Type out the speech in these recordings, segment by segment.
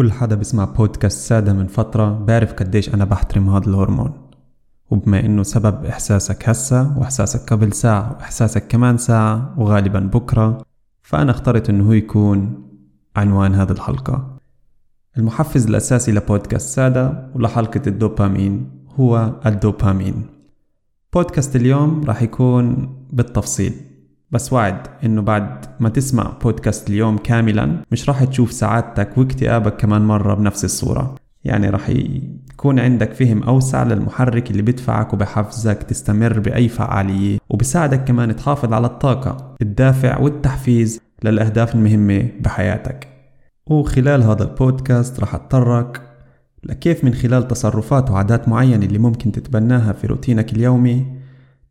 كل حدا بسمع بودكاست سادة من فترة بعرف قديش أنا بحترم هذا الهرمون. وبما إنه سبب إحساسك هسا وإحساسك قبل ساعة وإحساسك كمان ساعة وغالبا بكرة فأنا اخترت إنه هو يكون عنوان هذه الحلقة. المحفز الأساسي لبودكاست سادة ولحلقة الدوبامين هو الدوبامين. بودكاست اليوم راح يكون بالتفصيل. بس وعد إنه بعد ما تسمع بودكاست اليوم كاملا مش راح تشوف سعادتك واكتئابك كمان مرة بنفس الصورة. يعني راح يكون عندك فهم أوسع للمحرك اللي بدفعك وبحفزك تستمر بأي فعالية وبساعدك كمان تحافظ على الطاقة الدافع والتحفيز للأهداف المهمة بحياتك. وخلال هذا البودكاست راح أتطرق لكيف من خلال تصرفات وعادات معينة اللي ممكن تتبناها في روتينك اليومي.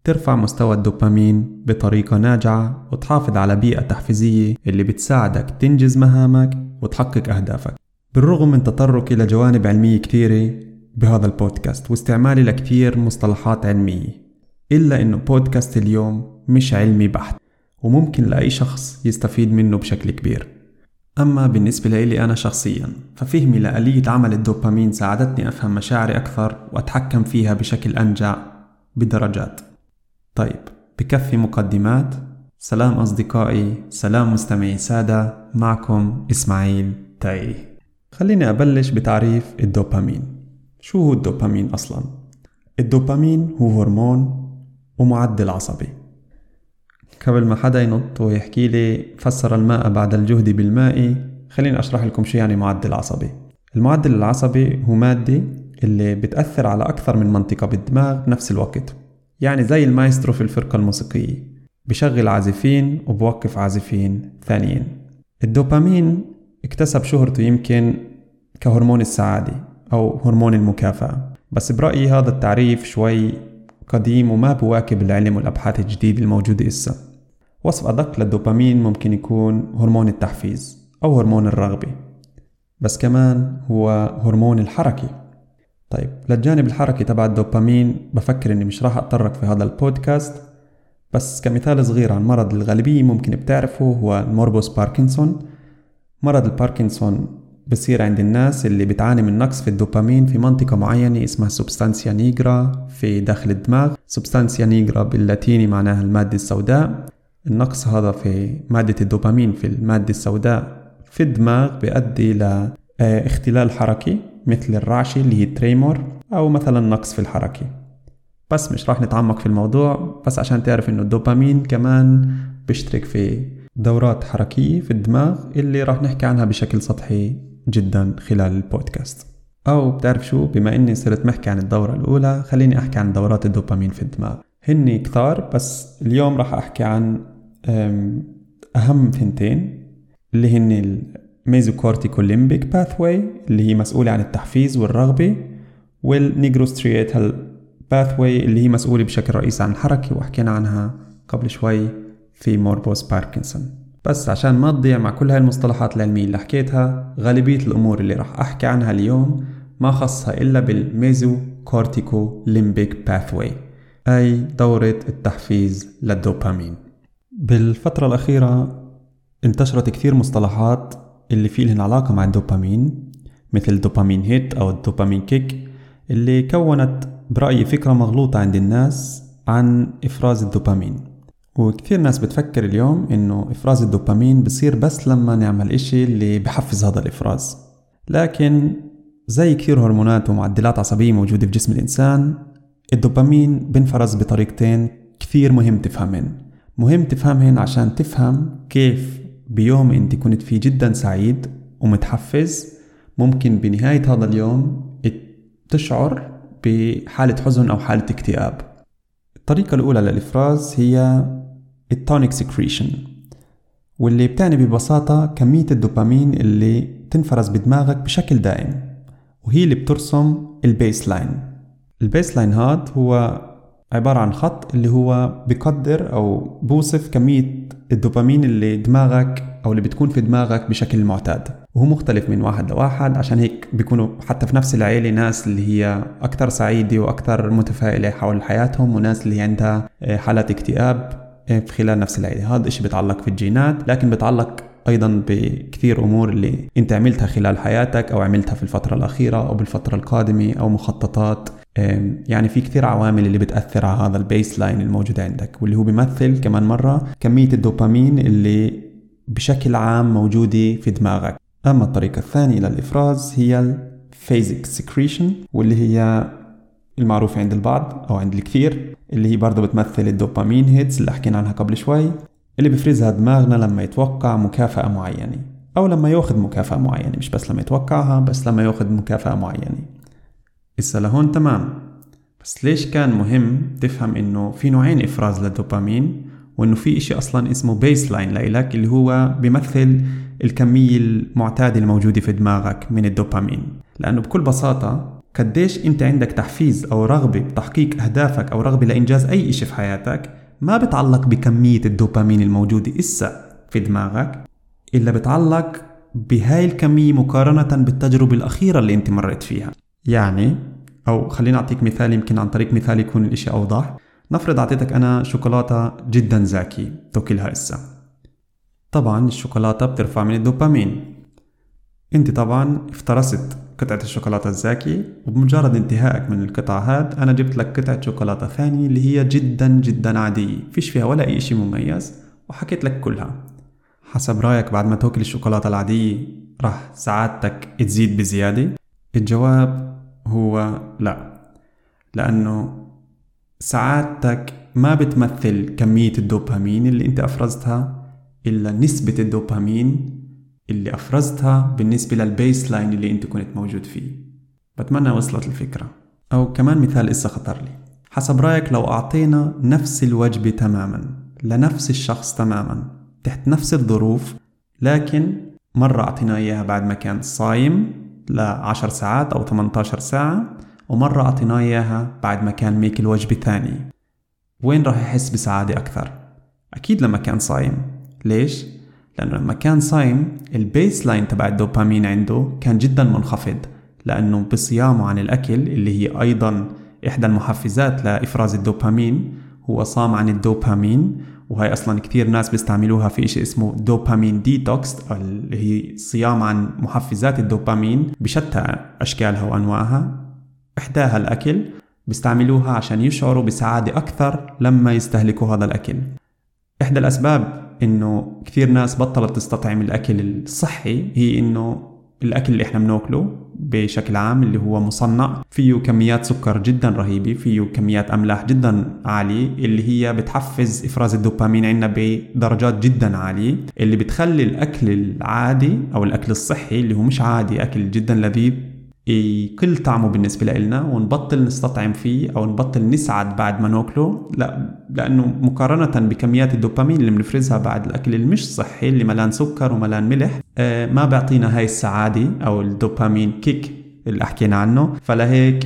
ترفع مستوى الدوبامين بطريقة ناجعة وتحافظ على بيئة تحفيزية اللي بتساعدك تنجز مهامك وتحقق أهدافك. بالرغم من تطرقي لجوانب علمية كثيرة بهذا البودكاست واستعمالي لكثير مصطلحات علمية إلا إنه بودكاست اليوم مش علمي بحت وممكن لأي شخص يستفيد منه بشكل كبير. أما بالنسبة لي أنا شخصيا ففهمي لآلية عمل الدوبامين ساعدتني أفهم مشاعري أكثر وأتحكم فيها بشكل أنجع بدرجات. طيب بكفي مقدمات. سلام أصدقائي سلام مستمعي سادة معكم إسماعيل تاي. خليني أبلش بتعريف الدوبامين. شو هو الدوبامين أصلا؟ الدوبامين هو هرمون ومعدل عصبي. قبل ما حدا ينط ويحكي لي فسر الماء بعد الجهد بالماء خليني أشرح لكم شو يعني معدل عصبي. المعدل العصبي هو مادة اللي بتأثر على أكثر من منطقة بالدماغ بنفس الوقت. يعني زي المايسترو في الفرقة الموسيقية. بشغل عازفين وبوقف عازفين ثانيين الدوبامين اكتسب شهرته يمكن كهرمون السعادة أو هرمون المكافأة. بس برأيي هذا التعريف شوي قديم وما بواكب العلم والأبحاث الجديدة الموجودة إسا. وصف أدق للدوبامين ممكن يكون هرمون التحفيز أو هرمون الرغبة. بس كمان هو هرمون الحركة. طيب للجانب الحركي تبع الدوبامين بفكر إني مش راح أتطرق في هذا البودكاست بس كمثال صغير عن مرض الغالبية ممكن بتعرفه هو ال Morbus Parkinson. مرض الباركنسون بصير عند الناس اللي بتعاني من نقص في الدوبامين في منطقة معينة اسمها substantia nigra في داخل الدماغ. substantia nigra باللاتيني معناها المادة السوداء. النقص هذا في مادة الدوبامين في المادة السوداء في الدماغ بيؤدي لاختلال حركي. مثل الرعشة اللي هي tremor أو مثلا نقص في الحركة. بس مش راح نتعمق في الموضوع بس عشان تعرف إنه الدوبامين كمان بيشترك في دورات حركية في الدماغ اللي راح نحكي عنها بشكل سطحي جدا خلال البودكاست. أو بتعرف شو؟ بما إني صرت محكي عن الدورة الأولى خليني أحكي عن دورات الدوبامين في الدماغ. هني كثار بس اليوم راح أحكي عن أهم ثنتين اللي هن ال mesocorticolimbic pathway اللي هي مسؤولة عن التحفيز والرغبة وال nigrostriatal pathway اللي هي مسؤولة بشكل رئيسي عن الحركة وحكينا عنها قبل شوي في Morbus Parkinson بس عشان ما تضيع مع كل هاي المصطلحات العلمية اللي حكيتها غالبية الأمور اللي راح أحكي عنها اليوم ما خصها إلا بال mesocorticolimbic pathway أي دورة التحفيز للدوبامين. بالفترة الأخيرة انتشرت كثير مصطلحات اللي في لهن علاقة مع الدوبامين مثل ال dopamine hit أو ال dopamine kick اللي كونت برأيي فكرة مغلوطة عند الناس عن إفراز الدوبامين. وكثير ناس بتفكر اليوم إنه إفراز الدوبامين بصير بس لما نعمل إشي اللي بحفز هذا الإفراز. لكن زي كثير هرمونات ومعدلات عصبية موجودة في جسم الإنسان الدوبامين بنفرز بطريقتين كثير مهم تفهمهن. مهم تفهمهن عشان تفهم كيف بيوم انت كنت فيه جدا سعيد ومتحفز ممكن بنهاية هذا اليوم تشعر بحالة حزن أو حالة اكتئاب. الطريقة الأولى للإفراز هي ال tonic secretion واللي بتعني ببساطة كمية الدوبامين اللي تنفرز بدماغك بشكل دائم وهي اللي بترسم ال baseline ال baseline هاد هو عبارة عن خط اللي هو بقدر أو بوصف كمية الدوبامين اللي دماغك أو اللي بتكون في دماغك بشكل معتاد. وهو مختلف من واحد لواحد عشان هيك بيكونوا حتى في نفس العيلة ناس اللي هي أكثر سعيدة وأكثر متفائلة حول حياتهم وناس اللي عندها حالات اكتئاب في خلال نفس العيلة. هذا الشيء بيتعلق في الجينات لكن بيتعلق أيضا بكثير أمور اللي أنت عملتها خلال حياتك أو عملتها في الفترة الأخيرة أو بالفترة القادمة أو مخططات يعني في كثير عوامل اللي بتاثر على هذا ال baseline الموجود عندك واللي هو بيمثل كمان مرة كمية الدوبامين اللي بشكل عام موجودة في دماغك. أما الطريقة الثانية للافراز هي ال phasic secretion واللي هي المعروفة عند البعض أو عند الكثير اللي هي برضه بتمثل ال dopamine hits اللي حكينا عنها قبل شوي اللي بفرزها دماغنا لما يتوقع مكافأة معينة أو لما يأخذ مكافأة معينة مش بس لما يتوقعها بس لما يأخذ مكافأة معينة. إسا لهون تمام. بس ليش كان مهم تفهم إنه في نوعين إفراز للدوبامين وإنه في إشي أصلا اسمه baseline لإلك اللي هو بيمثل الكمية المعتادة الموجودة في دماغك من الدوبامين. لأنه بكل بساطة قديش أنت عندك تحفيز أو رغبة بتحقيق أهدافك أو رغبة لإنجاز أي إشي في حياتك ما بتعلق بكمية الدوبامين الموجودة إسا في دماغك إلا بتعلق بهاي الكمية مقارنة بالتجربة الأخيرة اللي أنت مريت فيها. يعني أو خليني أعطيك مثال يمكن عن طريق مثال يكون الإشي أوضح. نفرض أعطيتك أنا شوكولاتة جدا زاكي تاكلها إسا. طبعا الشوكولاتة بترفع من الدوبامين. أنت طبعا افترست قطعة الشوكولاتة الزاكي وبمجرد انتهائك من القطعة هاد أنا جبت لك قطعة شوكولاتة ثانية اللي هي جدا جدا عادية. فيش فيها ولا أي إشي مميز وحكيت لك كلها. حسب رأيك بعد ما تاكل الشوكولاتة العادية راح سعادتك تزيد بزيادة؟ الجواب هو لا. لأنه سعادتك ما بتمثل كمية الدوبامين اللي أنت أفرزتها إلا نسبة الدوبامين اللي أفرزتها بالنسبة للبيس لاين اللي أنت كنت موجود فيه. بتمنى وصلت الفكرة. أو كمان مثال إسا خطر لي. حسب رأيك لو أعطينا نفس الوجبة تماما لنفس الشخص تماما تحت نفس الظروف لكن مرة أعطيناه إياها بعد ما كان صايم لعشر ساعات أو 18 ساعة ومرة أعطيناه إياها بعد ما كان ماكل وجبة ثانية وين راح يحس بسعادة أكثر؟ أكيد لما كان صايم ليش؟ لأنه لما كان صايم ال baseline تبع الدوبامين عنده كان جدا منخفض لأنه بصيامه عن الأكل اللي هي أيضا إحدى المحفزات لإفراز الدوبامين هو صام عن الدوبامين وهي أصلا كثير ناس بيستعملوها في إشي اسمه دوبامين ديتوكس اللي هي صيام عن محفزات الدوبامين بشتى أشكالها وأنواعها. إحداها الأكل بيستعملوها عشان يشعروا بسعادة أكثر لما يستهلكوا هذا الأكل. إحدى الأسباب إنه كثير ناس بطلت تستطعم الأكل الصحي هي إنه الأكل اللي إحنا بناكله بشكل عام اللي هو مصنع فيه كميات سكر جدا رهيبة فيه كميات أملاح جدا عالية اللي هي بتحفز إفراز الدوبامين عندنا بدرجات جدا عالية اللي بتخلي الأكل العادي أو الأكل الصحي اللي هو مش عادي أكل جدا لذيذ يقل طعمه بالنسبة لنا ونبطل نستطعم فيه أو نبطل نسعد بعد ما نأكله لا لأنه مقارنة بكميات الدوبامين اللي بنفرزها بعد الأكل اللي مش صحي اللي ملان سكر وملان ملح آه ما بيعطينا هاي السعادة أو الدوبامين كيك اللي حكينا عنه. فلهيك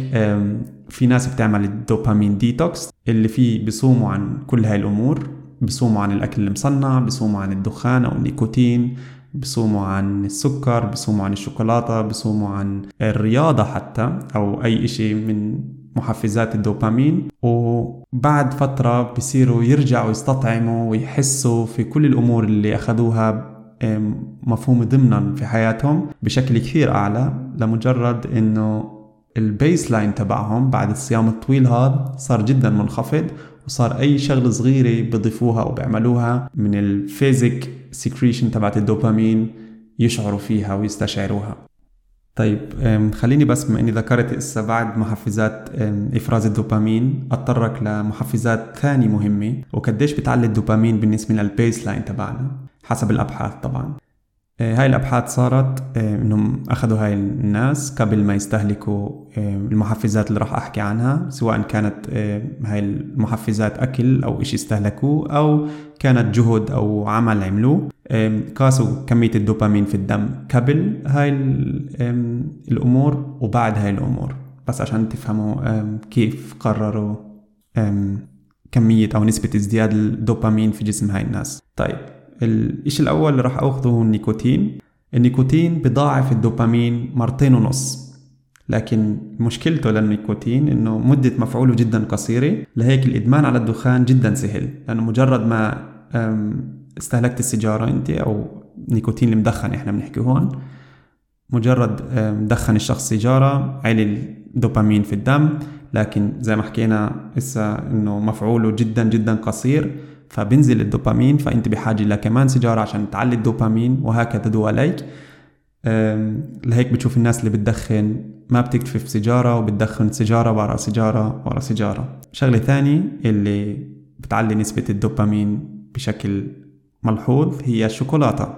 في ناس بتعمل الدوبامين ديتوكس اللي فيه بيصوموا عن كل هاي الأمور بيصوموا عن الأكل المصنع بيصوموا عن الدخان أو النيكوتين بصوموا عن السكر بصوموا عن الشوكولاتة بصوموا عن الرياضة حتى أو أي إشي من محفزات الدوبامين. وبعد فترة بصيروا يرجعوا يستطعموا ويحسوا في كل الأمور اللي أخذوها مفهوم ضمنا في حياتهم بشكل كثير أعلى لمجرد إنه ال baseline تبعهم بعد الصيام الطويل هذا صار جدا منخفض. وصار أي شغلة صغيرة بضيفوها أو بيعملوها من ال phasic secretion تبعت الدوبامين يشعروا فيها ويستشعروها. طيب خليني بس بما إني ذكرت هسه بعد محفزات إفراز الدوبامين أتطرق لمحفزات ثانية مهمة وقديش بتعلي الدوبامين بالنسبة لل baseline تبعنا حسب الأبحاث طبعا. هاي الأبحاث صارت آه، إنهم أخذوا هاي الناس قبل ما يستهلكوا آه، المحفزات اللي راح أحكي عنها سواء كانت هاي المحفزات أكل أو إشي استهلكوه أو كانت جهد أو عمل عملوه. قاسوا كمية الدوبامين في الدم قبل هاي الأمور وبعد هاي الأمور. بس عشان تفهموا كيف قرروا كمية أو نسبة ازدياد الدوبامين في جسم هاي الناس. طيب الإشي الأول اللي راح أخذه؟ هو النيكوتين النيكوتين بضاعف الدوبامين مرتين ونص. لكن مشكلته للنيكوتين إنه مدة مفعوله جدا قصيرة. لهيك الإدمان على الدخان جدا سهل. لأنه مجرد ما استهلكت السيجارة أنت أو نيكوتين المدخن إحنا بنحكي هون مجرد مدخن الشخص سيجارة عالي الدوبامين في الدم. لكن زي ما حكينا هسه إنه مفعوله جدا جدا قصير. فبنزل الدوبامين فأنت بحاجة لكمان سيجارة عشان تعلي الدوبامين وهكذا دواليك لهيك بتشوف الناس اللي بتدخن ما بتكتفي في سيجارة وبتدخن سيجارة ورا سيجارة ورا سيجارة. شغلة ثانية اللي بتعلي نسبة الدوبامين بشكل ملحوظ هي الشوكولاتة.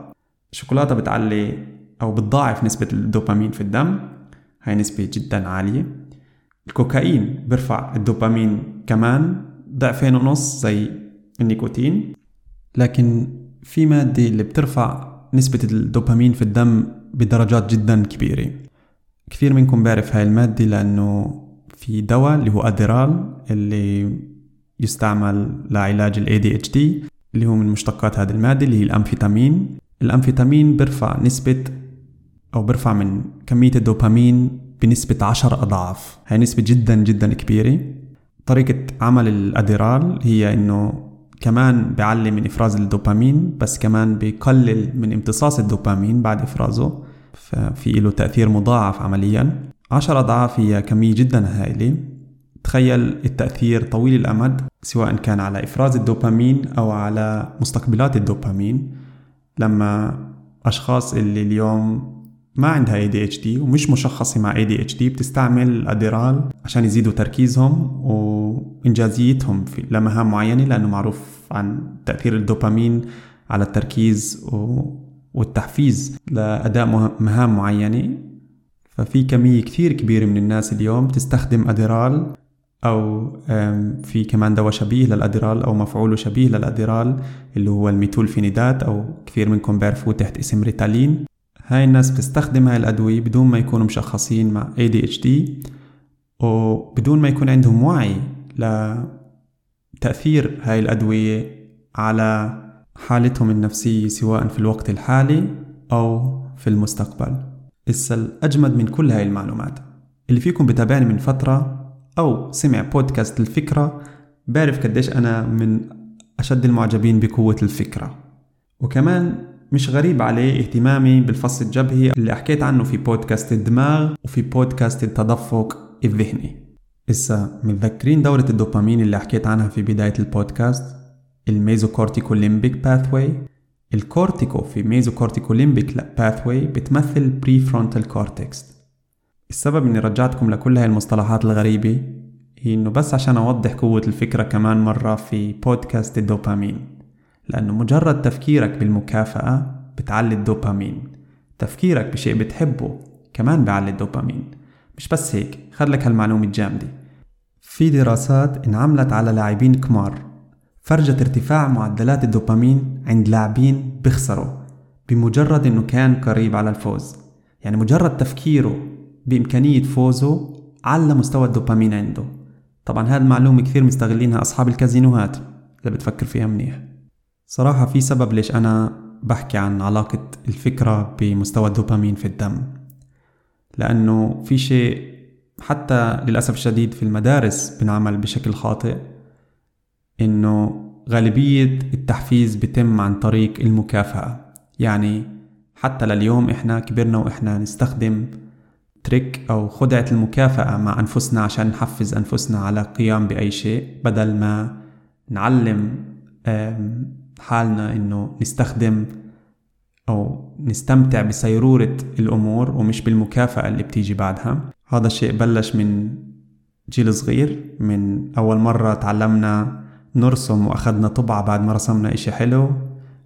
الشوكولاتة بتعلي أو بتضاعف نسبة الدوبامين في الدم. هاي نسبة جدا عالية. الكوكايين بيرفع الدوبامين كمان ضعفين ونص زي النيكوتين. لكن في مادة اللي بترفع نسبة الدوبامين في الدم بدرجات جدا كبيرة. كثير منكم بيعرف هاي المادة لأنه في دواء اللي هو أديرال اللي يستعمل لعلاج ال ADHD اللي هو من مشتقات هذه المادة اللي هي الأمفيتامين. الأمفيتامين بيرفع نسبة أو بيرفع من كمية الدوبامين بنسبة عشر أضعاف. هاي نسبة جدا جدا كبيرة. طريقة عمل الأديرال هي إنه كمان بيعلي من إفراز الدوبامين بس كمان بيقلل من امتصاص الدوبامين بعد إفرازه. ففي له تأثير مضاعف عمليا. عشر أضعاف هي كمية جدا هائلة. تخيل التأثير طويل الأمد سواء كان على إفراز الدوبامين أو على مستقبلات الدوبامين. لما أشخاص اللي اليوم ما عندها ADHD ومش مشخصة مع ADHD بتستعمل الأديرال عشان يزيدوا تركيزهم وإنجازيتهم في لمهام معينة لأنه معروف عن تأثير الدوبامين على التركيز والتحفيز لأداء مهام معينة. ففي كمية كثير كبيرة من الناس اليوم تستخدم Adderall أو في كمان دواء شبيه لل Adderall أو مفعوله شبيه لل Adderall اللي هو الميثيلفينيدات أو كثير منكم بيعرفوه تحت اسم Ritalin. هاي الناس بتستخدم هاي الأدوية بدون ما يكونوا مشخصين مع ADHD وبدون ما يكون عندهم وعي لتأثير هاي الأدوية على حالتهم النفسية سواء في الوقت الحالي أو في المستقبل. إسا الأجمد من كل هاي المعلومات. اللي فيكم بتابعني من فترة أو سمع بودكاست الفكرة بعرف قديش أنا من أشد المعجبين بقوة الفكرة. وكمان مش غريب عليه اهتمامي بالفص الجبهي اللي حكيت عنه في بودكاست الدماغ وفي بودكاست التدفق الذهني. إسا متذكرين دورة الدوبامين اللي حكيت عنها في بداية البودكاست؟ ال mesocorticolimbic pathway ال cortico في mesocorticolimbic pathway بتمثل prefrontal cortex السبب إني رجعتكم لكل هاي المصطلحات الغريبة هي إنه بس عشان أوضح قوة الفكرة كمان مرة في بودكاست الدوبامين. لأنه مجرد تفكيرك بالمكافأة بتعلي الدوبامين. تفكيرك بشيء بتحبه كمان بيعلي الدوبامين. مش بس هيك خد لك هالمعلومة الجامدة. في دراسات انعملت على لاعبين كمار. فرجت ارتفاع معدلات الدوبامين عند لاعبين بيخسروا بمجرد إنه كان قريب على الفوز. يعني مجرد تفكيره بإمكانية فوزه على مستوى الدوبامين عنده. طبعا هذه المعلومة كثير مستغلينها أصحاب الكازينوهات. إذا بتفكر فيها منيح. صراحة في سبب ليش أنا بحكي عن علاقة الفكرة بمستوى الدوبامين في الدم. لأنه في شيء حتى للأسف الشديد في المدارس بنعمل بشكل خاطئ إنه غالبية التحفيز بتم عن طريق المكافأة. يعني حتى لليوم إحنا كبرنا وإحنا نستخدم تريك أو خدعة المكافأة مع أنفسنا عشان نحفز أنفسنا على القيام بأي شيء بدل ما نعلم حالنا إنه نستخدم أو نستمتع بسيرورة الأمور ومش بالمكافأة اللي بتيجي بعدها. هذا الشيء بلش من جيل صغير من أول مرة تعلمنا نرسم وأخذنا طبعة بعد ما رسمنا إشي حلو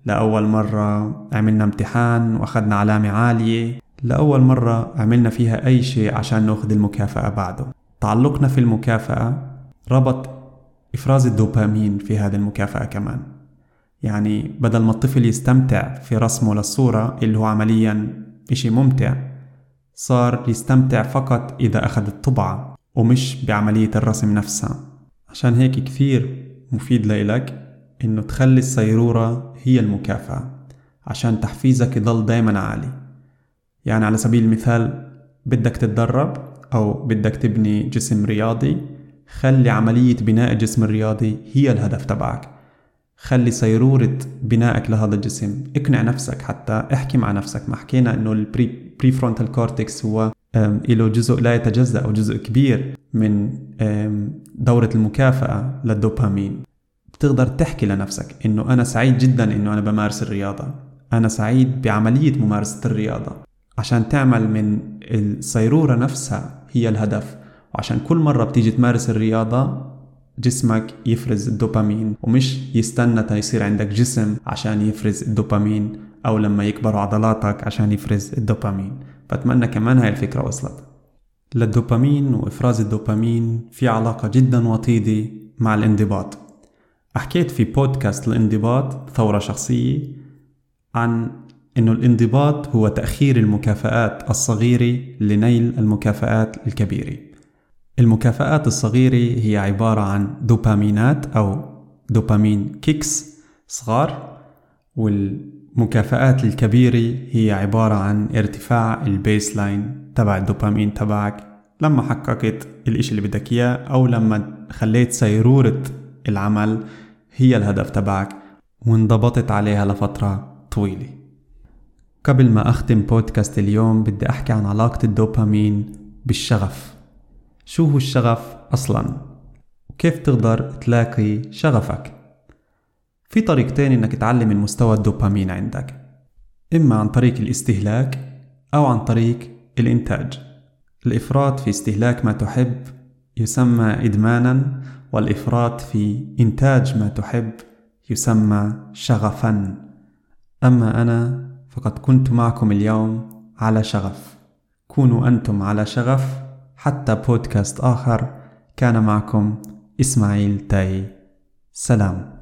لأول مرة عملنا امتحان وأخذنا علامة عالية لأول مرة عملنا فيها أي شيء عشان نأخذ المكافأة بعده. تعلقنا في المكافأة ربط إفراز الدوبامين في هذه المكافأة كمان. يعني بدل ما الطفل يستمتع في رسمه للصورة اللي هو عمليا إشي ممتع صار يستمتع فقط إذا أخذ الطبعة ومش بعملية الرسم نفسها. عشان هيك كثير مفيد لإلك إنه تخلي السيرورة هي المكافأة عشان تحفيزك يضل دايما عالي. يعني على سبيل المثال بدك تتدرب أو بدك تبني جسم رياضي خلي عملية بناء الجسم الرياضي هي الهدف تبعك. خلي صيرورة بنائك لهذا الجسم. اقنع نفسك حتى احكي مع نفسك. ما حكينا إنه ال pre prefrontal cortex هو له جزء لا يتجزأ أو جزء كبير من دورة المكافأة للدوبامين. بتقدر تحكي لنفسك إنه أنا سعيد جدا إنه أنا بمارس الرياضة. أنا سعيد بعملية ممارسة الرياضة. عشان تعمل من الصيرورة نفسها هي الهدف. وعشان كل مرة بتيجي تمارس الرياضة جسمك يفرز الدوبامين ومش يستنى يصير عندك جسم عشان يفرز الدوبامين أو لما يكبروا عضلاتك عشان يفرز الدوبامين فأتمنى كمان هاي الفكرة وصلت. للدوبامين وإفراز الدوبامين في علاقة جدا وطيدة مع الانضباط. حكيت في بودكاست الانضباط ثورة شخصية عن أنه الانضباط هو تأخير المكافآت الصغيرة لنيل المكافآت الكبيرة. المكافآت الصغيرة هي عبارة عن دوبامينات أو dopamine kicks صغار والمكافآت الكبيرة هي عبارة عن ارتفاع ال baseline تبع الدوبامين تبعك لما حققت الإشي اللي بدك إياه أو لما خليت سيرورة العمل هي الهدف تبعك وانضبطت عليها لفترة طويلة. قبل ما أختم بودكاست اليوم بدي أحكي عن علاقة الدوبامين بالشغف. شو هو الشغف أصلا؟ وكيف تقدر تلاقي شغفك؟ في طريقتين إنك تعلم من مستوى الدوبامين عندك. إما عن طريق الاستهلاك أو عن طريق الإنتاج. الإفراط في استهلاك ما تحب يسمى إدمانا والإفراط في إنتاج ما تحب يسمى شغفا. أما أنا فقد كنت معكم اليوم على شغف. كونوا أنتم على شغف. حتى بودكاست آخر. كان معكم إسماعيل تاي. سلام.